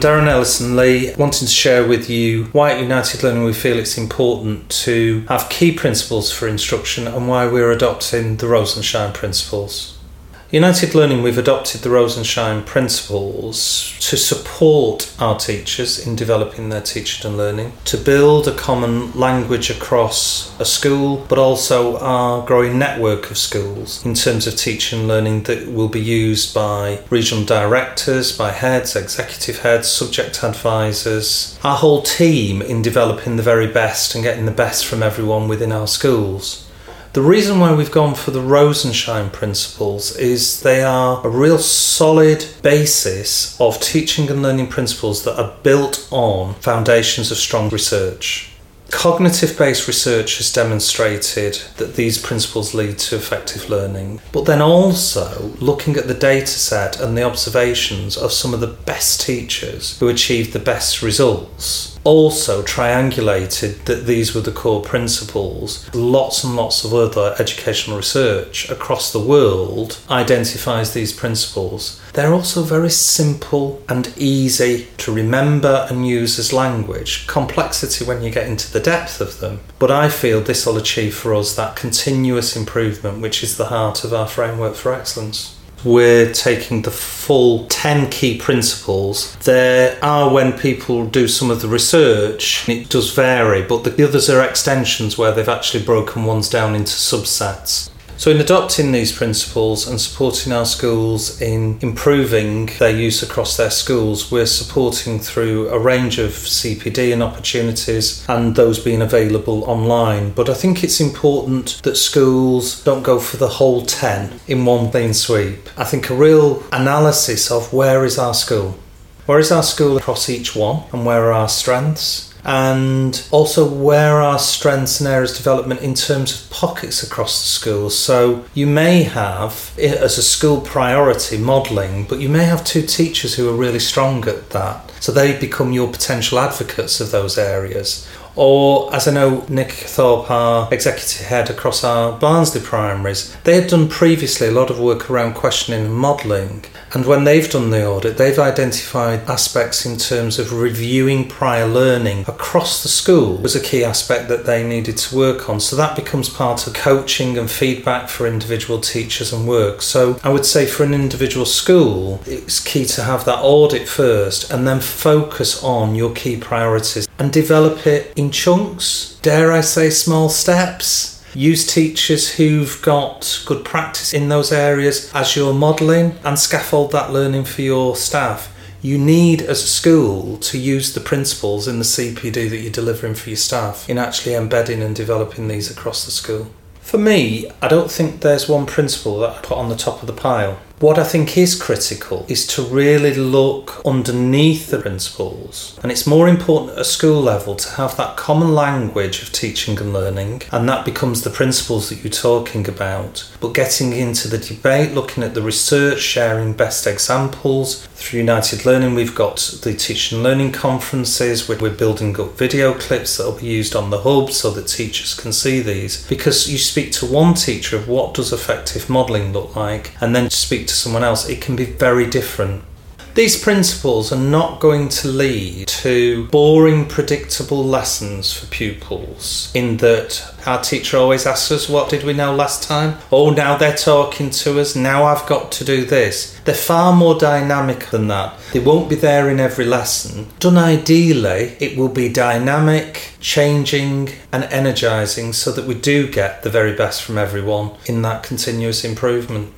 Darren Ellison Lee, wanting to share with you why at United Learning we feel it's important to have key principles for instruction and why we're adopting the Rosenshine principles. United Learning, we've adopted the Rosenshine principles to support our teachers in developing their teaching and learning, to build a common language across a school, but also our growing network of schools in terms of teaching and learning that will be used by regional directors, by heads, executive heads, subject advisors, our whole team in developing the very best and getting the best from everyone within our schools. The reason why we've gone for the Rosenshine principles is they are a real solid basis of teaching and learning principles that are built on foundations of strong research. Cognitive based research has demonstrated that these principles lead to effective learning, but then also looking at the data set and the observations of some of the best teachers who achieved the best results also triangulated that these were the core principles. Lots and lots of other educational research across the world identifies these principles. They're also very simple and easy to remember and use as language. Complexity when you get into the depth of them. But I feel this will achieve for us that continuous improvement, which is the heart of our framework for excellence we're taking the full 10 key principles. There are, when people do some of the research, it does vary, but the others are extensions where they've actually broken ones down into subsets. So, in adopting these principles and supporting our schools in improving their use across their schools, we're supporting through a range of CPD and opportunities and those being available online. But I think it's important that schools don't go for the whole 10 in one clean sweep. I think a real analysis of where is our school? Where is our school across each one and where are our strengths? And also where are strengths and areas development in terms of pockets across the schools. So you may have, as a school priority, modelling, but you may have two teachers who are really strong at that. So they become your potential advocates of those areas. Or, as I know, Nick Thorpe, our executive head across our Barnsley primaries, they had done previously a lot of work around questioning and modelling. And when they've done the audit, they've identified aspects in terms of reviewing prior learning across the school was a key aspect that they needed to work on. So that becomes part of coaching and feedback for individual teachers and work. So I would say for an individual school, it's key to have that audit first and then focus on your key priorities and develop it in chunks. Dare I say, small steps? Use teachers who've got good practice in those areas as you're modelling and scaffold that learning for your staff. You need, as a school, to use the principles in the CPD that you're delivering for your staff in actually embedding and developing these across the school. For me, I don't think there's one principle that I put on the top of the pile. What I think is critical is to really look underneath the principles. And it's more important at a school level to have that common language of teaching and learning, and that becomes the principles that you're talking about. But getting into the debate, looking at the research, sharing best examples. Through United Learning, we've got the teaching and learning conferences we're building up video clips that will be used on the hub so that teachers can see these. Because you speak to one teacher of what does effective modelling look like, and then speak to someone else, it can be very different. These principles are not going to lead to boring, predictable lessons for pupils, in that our teacher always asks us, What did we know last time? Oh, now they're talking to us, now I've got to do this. They're far more dynamic than that. They won't be there in every lesson. Done ideally, it will be dynamic, changing, and energising so that we do get the very best from everyone in that continuous improvement.